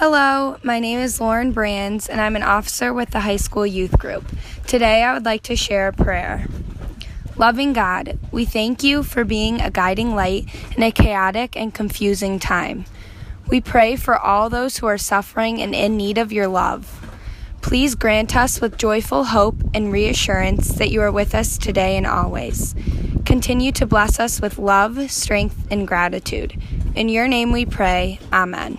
Hello, my name is Lauren Brands, and I'm an officer with the high school youth group. Today, I would like to share a prayer. Loving God, we thank you for being a guiding light in a chaotic and confusing time. We pray for all those who are suffering and in need of your love. Please grant us with joyful hope and reassurance that you are with us today and always. Continue to bless us with love, strength, and gratitude. In your name we pray. Amen.